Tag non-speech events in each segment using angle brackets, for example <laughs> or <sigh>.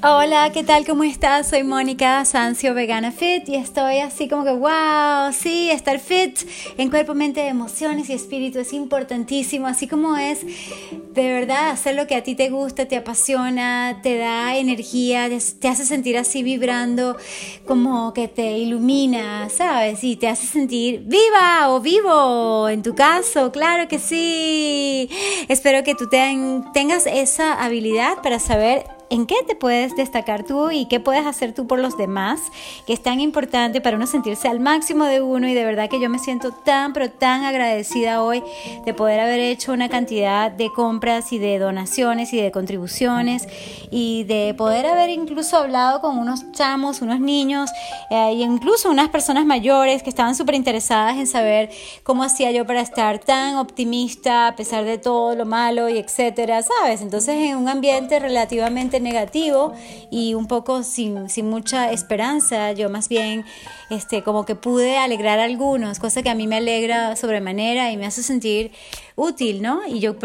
Hola, ¿qué tal? ¿Cómo estás? Soy Mónica Sancio Vegana Fit y estoy así como que, wow, sí, estar fit en cuerpo, mente, emociones y espíritu es importantísimo, así como es de verdad hacer lo que a ti te gusta, te apasiona, te da energía, te hace sentir así vibrando, como que te ilumina, ¿sabes? Y te hace sentir viva o vivo, en tu caso, claro que sí. Espero que tú tengas esa habilidad para saber en qué te puedes destacar tú y qué puedes hacer tú por los demás, que es tan importante para uno sentirse al máximo de uno y de verdad que yo me siento tan, pero tan agradecida hoy de poder haber hecho una cantidad de compras y de donaciones y de contribuciones y de poder haber incluso hablado con unos chamos, unos niños e incluso unas personas mayores que estaban súper interesadas en saber cómo hacía yo para estar tan optimista a pesar de todo lo malo y etcétera, ¿sabes? Entonces en un ambiente relativamente negativo y un poco sin, sin, mucha esperanza. Yo más bien este, como que pude alegrar a algunos, cosa que a mí me alegra sobremanera y me hace sentir útil, ¿no? Y yo,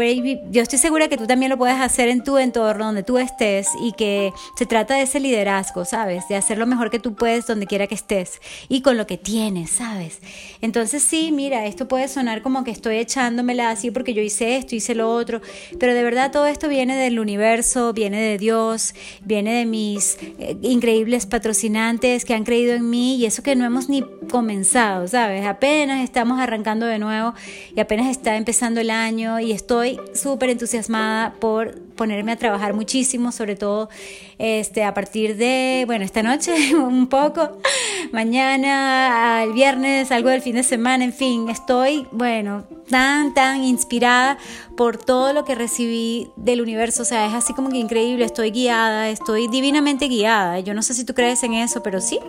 yo estoy segura que tú también lo puedes hacer en tu entorno, donde tú estés, y que se trata de ese liderazgo, ¿sabes? De hacer lo mejor que tú puedes donde quiera que estés y con lo que tienes, ¿sabes? Entonces sí, mira, esto puede sonar como que estoy echándomela así porque yo hice esto, hice lo otro, pero de verdad todo esto viene del universo, viene de Dios, viene de mis eh, increíbles patrocinantes que han creído en mí y eso que no hemos ni comenzado, ¿sabes? Apenas estamos arrancando de nuevo y apenas está empezando año y estoy súper entusiasmada por ponerme a trabajar muchísimo, sobre todo este, a partir de, bueno, esta noche <laughs> un poco, mañana, el viernes, algo del fin de semana, en fin, estoy, bueno, tan, tan inspirada por todo lo que recibí del universo, o sea, es así como que increíble, estoy guiada, estoy divinamente guiada, yo no sé si tú crees en eso, pero sí,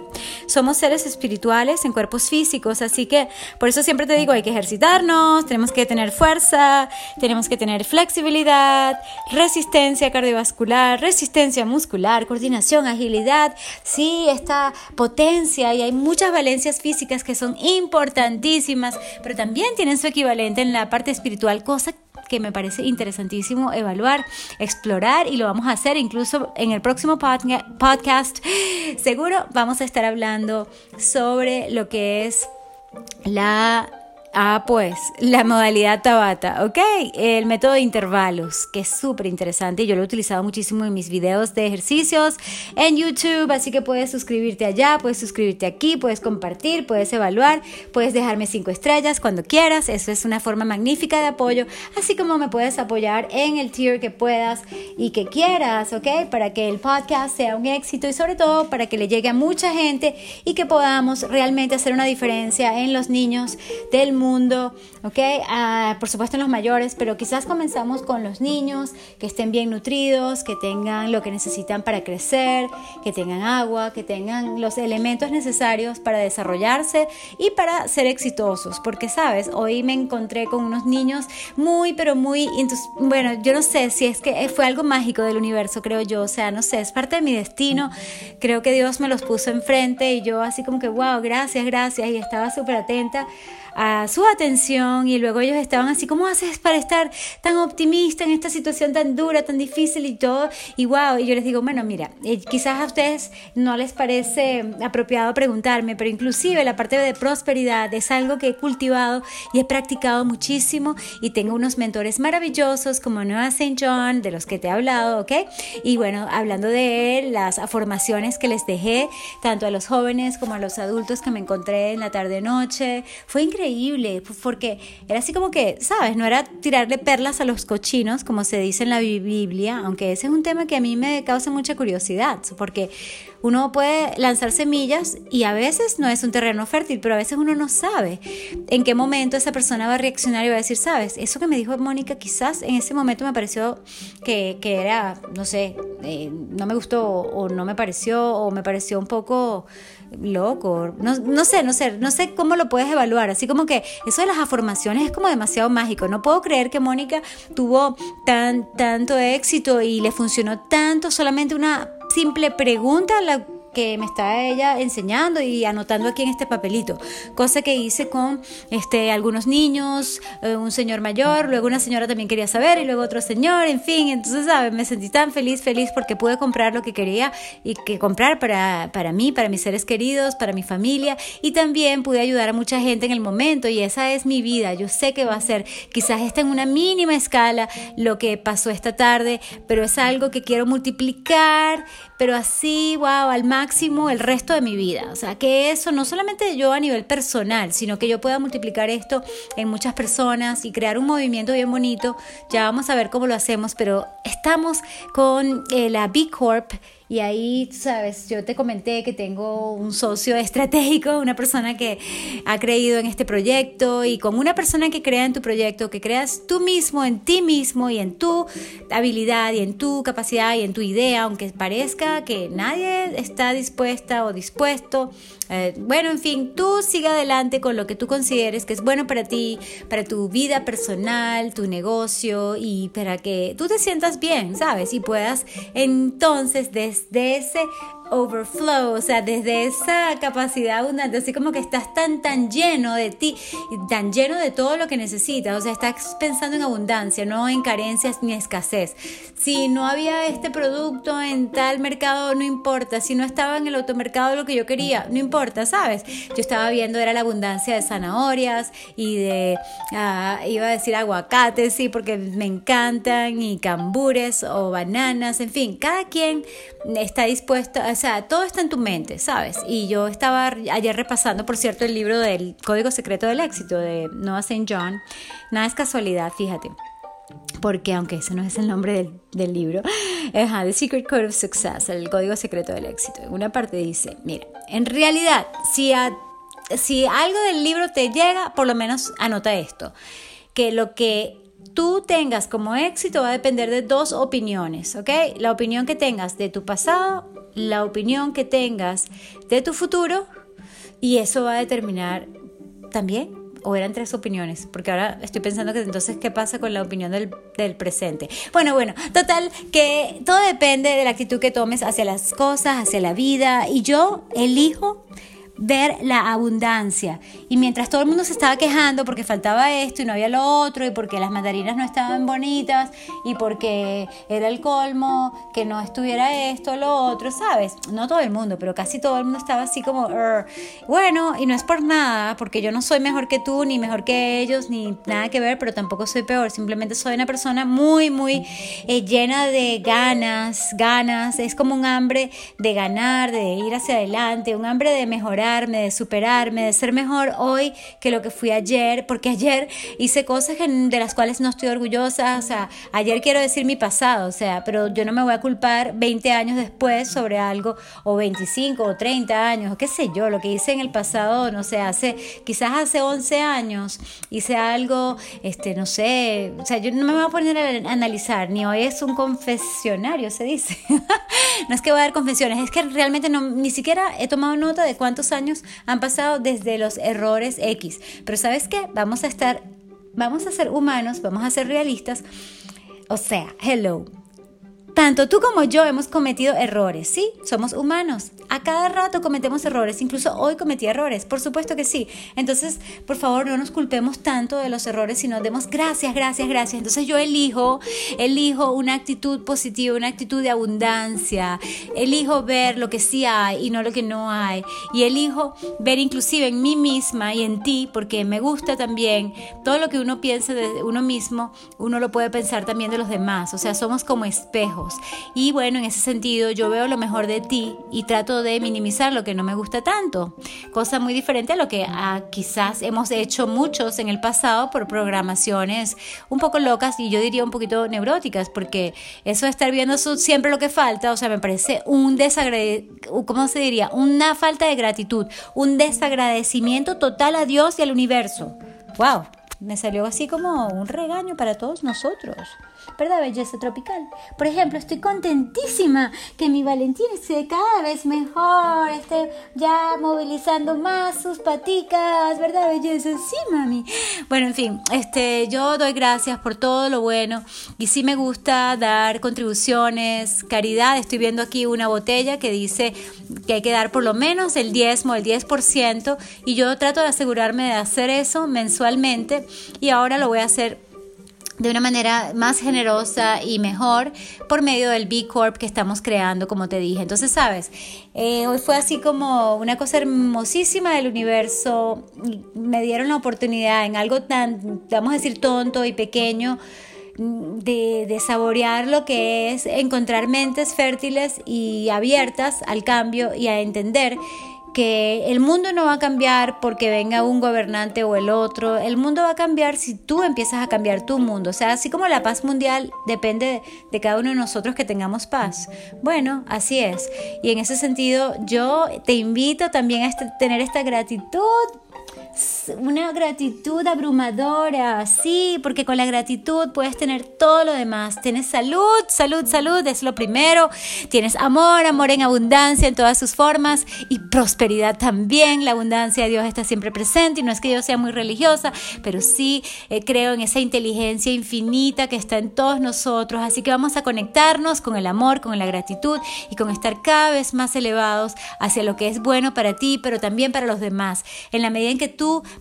somos seres espirituales en cuerpos físicos, así que por eso siempre te digo, hay que ejercitarnos, tenemos que tener fuerza, tenemos que tener flexibilidad, resistencia cardiovascular, resistencia muscular, coordinación, agilidad, sí, esta potencia y hay muchas valencias físicas que son importantísimas, pero también tienen su equivalente en la parte espiritual, cosa que me parece interesantísimo evaluar, explorar y lo vamos a hacer incluso en el próximo podcast. Seguro vamos a estar hablando sobre lo que es la Ah, pues, la modalidad Tabata, ¿ok? El método de intervalos, que es súper interesante. Yo lo he utilizado muchísimo en mis videos de ejercicios en YouTube, así que puedes suscribirte allá, puedes suscribirte aquí, puedes compartir, puedes evaluar, puedes dejarme cinco estrellas cuando quieras. Eso es una forma magnífica de apoyo, así como me puedes apoyar en el tier que puedas y que quieras, ¿ok? Para que el podcast sea un éxito y sobre todo para que le llegue a mucha gente y que podamos realmente hacer una diferencia en los niños del mundo mundo, ¿ok? Ah, por supuesto en los mayores, pero quizás comenzamos con los niños, que estén bien nutridos, que tengan lo que necesitan para crecer, que tengan agua, que tengan los elementos necesarios para desarrollarse y para ser exitosos, porque sabes, hoy me encontré con unos niños muy, pero muy, bueno, yo no sé si es que fue algo mágico del universo, creo yo, o sea, no sé, es parte de mi destino, creo que Dios me los puso enfrente y yo así como que, wow, gracias, gracias, y estaba súper atenta a su atención y luego ellos estaban así, ¿cómo haces para estar tan optimista en esta situación tan dura, tan difícil y todo? Y wow, y yo les digo, bueno, mira, eh, quizás a ustedes no les parece apropiado preguntarme, pero inclusive la parte de prosperidad es algo que he cultivado y he practicado muchísimo y tengo unos mentores maravillosos como Noah St. John, de los que te he hablado, ¿ok? Y bueno, hablando de las formaciones que les dejé, tanto a los jóvenes como a los adultos que me encontré en la tarde-noche, fue increíble porque era así como que, ¿sabes? No era tirarle perlas a los cochinos, como se dice en la Biblia, aunque ese es un tema que a mí me causa mucha curiosidad, porque uno puede lanzar semillas y a veces no es un terreno fértil, pero a veces uno no sabe en qué momento esa persona va a reaccionar y va a decir, ¿sabes? Eso que me dijo Mónica quizás en ese momento me pareció que, que era, no sé, eh, no me gustó o no me pareció o me pareció un poco loco, no, no, sé, no sé, no sé cómo lo puedes evaluar, así como que eso de las afirmaciones es como demasiado mágico, no puedo creer que Mónica tuvo tan, tanto éxito y le funcionó tanto. Solamente una simple pregunta, la que me está ella enseñando y anotando aquí en este papelito. Cosa que hice con este, algunos niños, eh, un señor mayor, luego una señora también quería saber y luego otro señor, en fin. Entonces, ¿sabes? Me sentí tan feliz, feliz porque pude comprar lo que quería y que comprar para, para mí, para mis seres queridos, para mi familia y también pude ayudar a mucha gente en el momento y esa es mi vida. Yo sé que va a ser quizás está en una mínima escala lo que pasó esta tarde, pero es algo que quiero multiplicar, pero así, wow, al máximo el resto de mi vida. O sea, que eso no solamente yo a nivel personal, sino que yo pueda multiplicar esto en muchas personas y crear un movimiento bien bonito. Ya vamos a ver cómo lo hacemos, pero estamos con eh, la B Corp y ahí, sabes, yo te comenté que tengo un socio <laughs> estratégico, una persona que ha creído en este proyecto y con una persona que crea en tu proyecto, que creas tú mismo, en ti mismo y en tu habilidad y en tu capacidad y en tu idea, aunque parezca que nadie está dispuesta o dispuesto. Eh, bueno, en fin, tú sigue adelante con lo que tú consideres que es bueno para ti, para tu vida personal, tu negocio y para que tú te sientas bien, ¿sabes? Y puedas entonces desde ese overflow, o sea, desde esa capacidad abundante, así como que estás tan, tan lleno de ti, tan lleno de todo lo que necesitas, o sea, estás pensando en abundancia, no en carencias ni escasez. Si no había este producto en tal mercado, no importa, si no estaba en el automercado lo que yo quería, no importa, ¿sabes? Yo estaba viendo, era la abundancia de zanahorias y de, ah, iba a decir aguacates, sí, porque me encantan, y cambures o bananas, en fin, cada quien está dispuesto a o sea, todo está en tu mente, ¿sabes? Y yo estaba ayer repasando, por cierto, el libro del Código Secreto del Éxito de Noah St. John. Nada es casualidad, fíjate. Porque aunque ese no es el nombre del, libro, <laughs> es The Secret Code of Success, el Código Secreto del Éxito. En una parte dice, mira, en realidad, si, si algo del libro te llega, por lo menos anota esto, que lo que tú tengas como éxito va a depender de dos opiniones, ¿ok? La opinión que tengas de tu pasado la opinión que tengas de tu futuro y eso va a determinar también, o eran tres opiniones, porque ahora estoy pensando que entonces, ¿qué pasa con la opinión del, del, presente? Bueno, bueno, total, que todo depende de la actitud que tomes hacia las cosas, hacia la vida, y yo elijo ver la abundancia. Y mientras todo el mundo se estaba quejando porque faltaba esto y no había lo otro, y porque las mandarinas no estaban bonitas, y porque era el colmo que no estuviera esto, lo otro, ¿sabes? No todo el mundo, pero casi todo el mundo estaba así como, bueno, y no es por nada, porque yo no soy mejor que tú, ni mejor que ellos, ni nada que ver, pero tampoco soy peor, simplemente soy una persona muy, muy eh, llena de ganas, ganas, es como un hambre de ganar, de ir hacia adelante, un hambre de mejorar de superarme, de ser mejor hoy que lo que fui ayer, porque ayer hice cosas de las cuales no estoy orgullosa, o sea, ayer quiero decir mi pasado, o sea, pero yo no me voy a culpar 20 años después sobre algo, o 25 o 30 años, o qué sé yo, lo que hice en el pasado, no sé, hace, quizás hace 11 años hice algo, este, no sé, o sea, yo no me voy a poner a analizar, ni hoy es un confesionario, se dice. <laughs> no es que voy a dar confesiones, es que realmente no, ni siquiera he tomado nota de cuántos años han pasado desde los errores X. Pero ¿sabes qué? Vamos a estar, vamos a ser humanos, vamos a ser realistas. O sea, hello. Tanto tú como yo hemos cometido errores, ¿sí? Somos humanos. A cada rato cometemos errores, incluso hoy cometí errores, por supuesto que sí. Entonces, por favor, no nos culpemos tanto de los errores, sino demos gracias, gracias, gracias. Entonces yo elijo, elijo una actitud positiva, una actitud de abundancia. Elijo ver lo que sí hay y no lo que no hay. Y elijo ver inclusive en mí misma y en ti, porque me gusta también todo lo que uno piensa de uno mismo, uno lo puede pensar también de los demás. O sea, somos como espejos. Y bueno, en ese sentido yo veo lo mejor de ti y trato de minimizar lo que no me gusta tanto. Cosa muy diferente a lo que ah, quizás hemos hecho muchos en el pasado por programaciones un poco locas y yo diría un poquito neuróticas, porque eso de estar viendo siempre lo que falta, o sea, me parece un desagradecimiento, ¿cómo se diría? Una falta de gratitud, un desagradecimiento total a Dios y al universo. ¡Wow! Me salió así como un regaño para todos nosotros. ¿Verdad? Belleza tropical. Por ejemplo, estoy contentísima que mi Valentín esté cada vez mejor, esté ya movilizando más sus paticas, ¿verdad? Belleza, sí, mami. Bueno, en fin, este, yo doy gracias por todo lo bueno y sí me gusta dar contribuciones, caridad. Estoy viendo aquí una botella que dice que hay que dar por lo menos el diezmo, el 10%, y yo trato de asegurarme de hacer eso mensualmente y ahora lo voy a hacer de una manera más generosa y mejor por medio del B Corp que estamos creando, como te dije. Entonces, sabes, eh, hoy fue así como una cosa hermosísima del universo. Me dieron la oportunidad en algo tan, vamos a decir, tonto y pequeño. De, de saborear lo que es encontrar mentes fértiles y abiertas al cambio y a entender que el mundo no va a cambiar porque venga un gobernante o el otro, el mundo va a cambiar si tú empiezas a cambiar tu mundo, o sea, así como la paz mundial depende de cada uno de nosotros que tengamos paz. Bueno, así es. Y en ese sentido, yo te invito también a este, tener esta gratitud una gratitud abrumadora, sí, porque con la gratitud puedes tener todo lo demás. Tienes salud, salud, salud, es lo primero. Tienes amor, amor en abundancia en todas sus formas y prosperidad también. La abundancia de Dios está siempre presente y no es que yo sea muy religiosa, pero sí eh, creo en esa inteligencia infinita que está en todos nosotros. Así que vamos a conectarnos con el amor, con la gratitud y con estar cada vez más elevados hacia lo que es bueno para ti, pero también para los demás. En la medida en que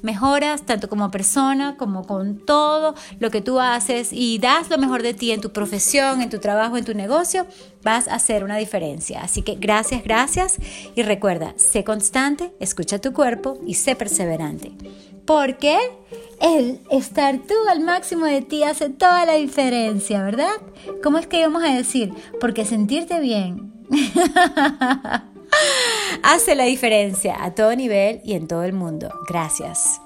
mejoras tanto como persona como con todo lo que tú haces y das lo mejor de ti en tu profesión, en tu trabajo, en tu negocio, vas a hacer una diferencia. Así que gracias, gracias y recuerda, sé constante, escucha tu cuerpo y sé perseverante. Porque el estar tú al máximo de ti hace toda la diferencia, ¿verdad? ¿Cómo es que íbamos a decir? Porque sentirte bien <laughs> hace la diferencia a todo nivel y en todo el mundo. Gracias.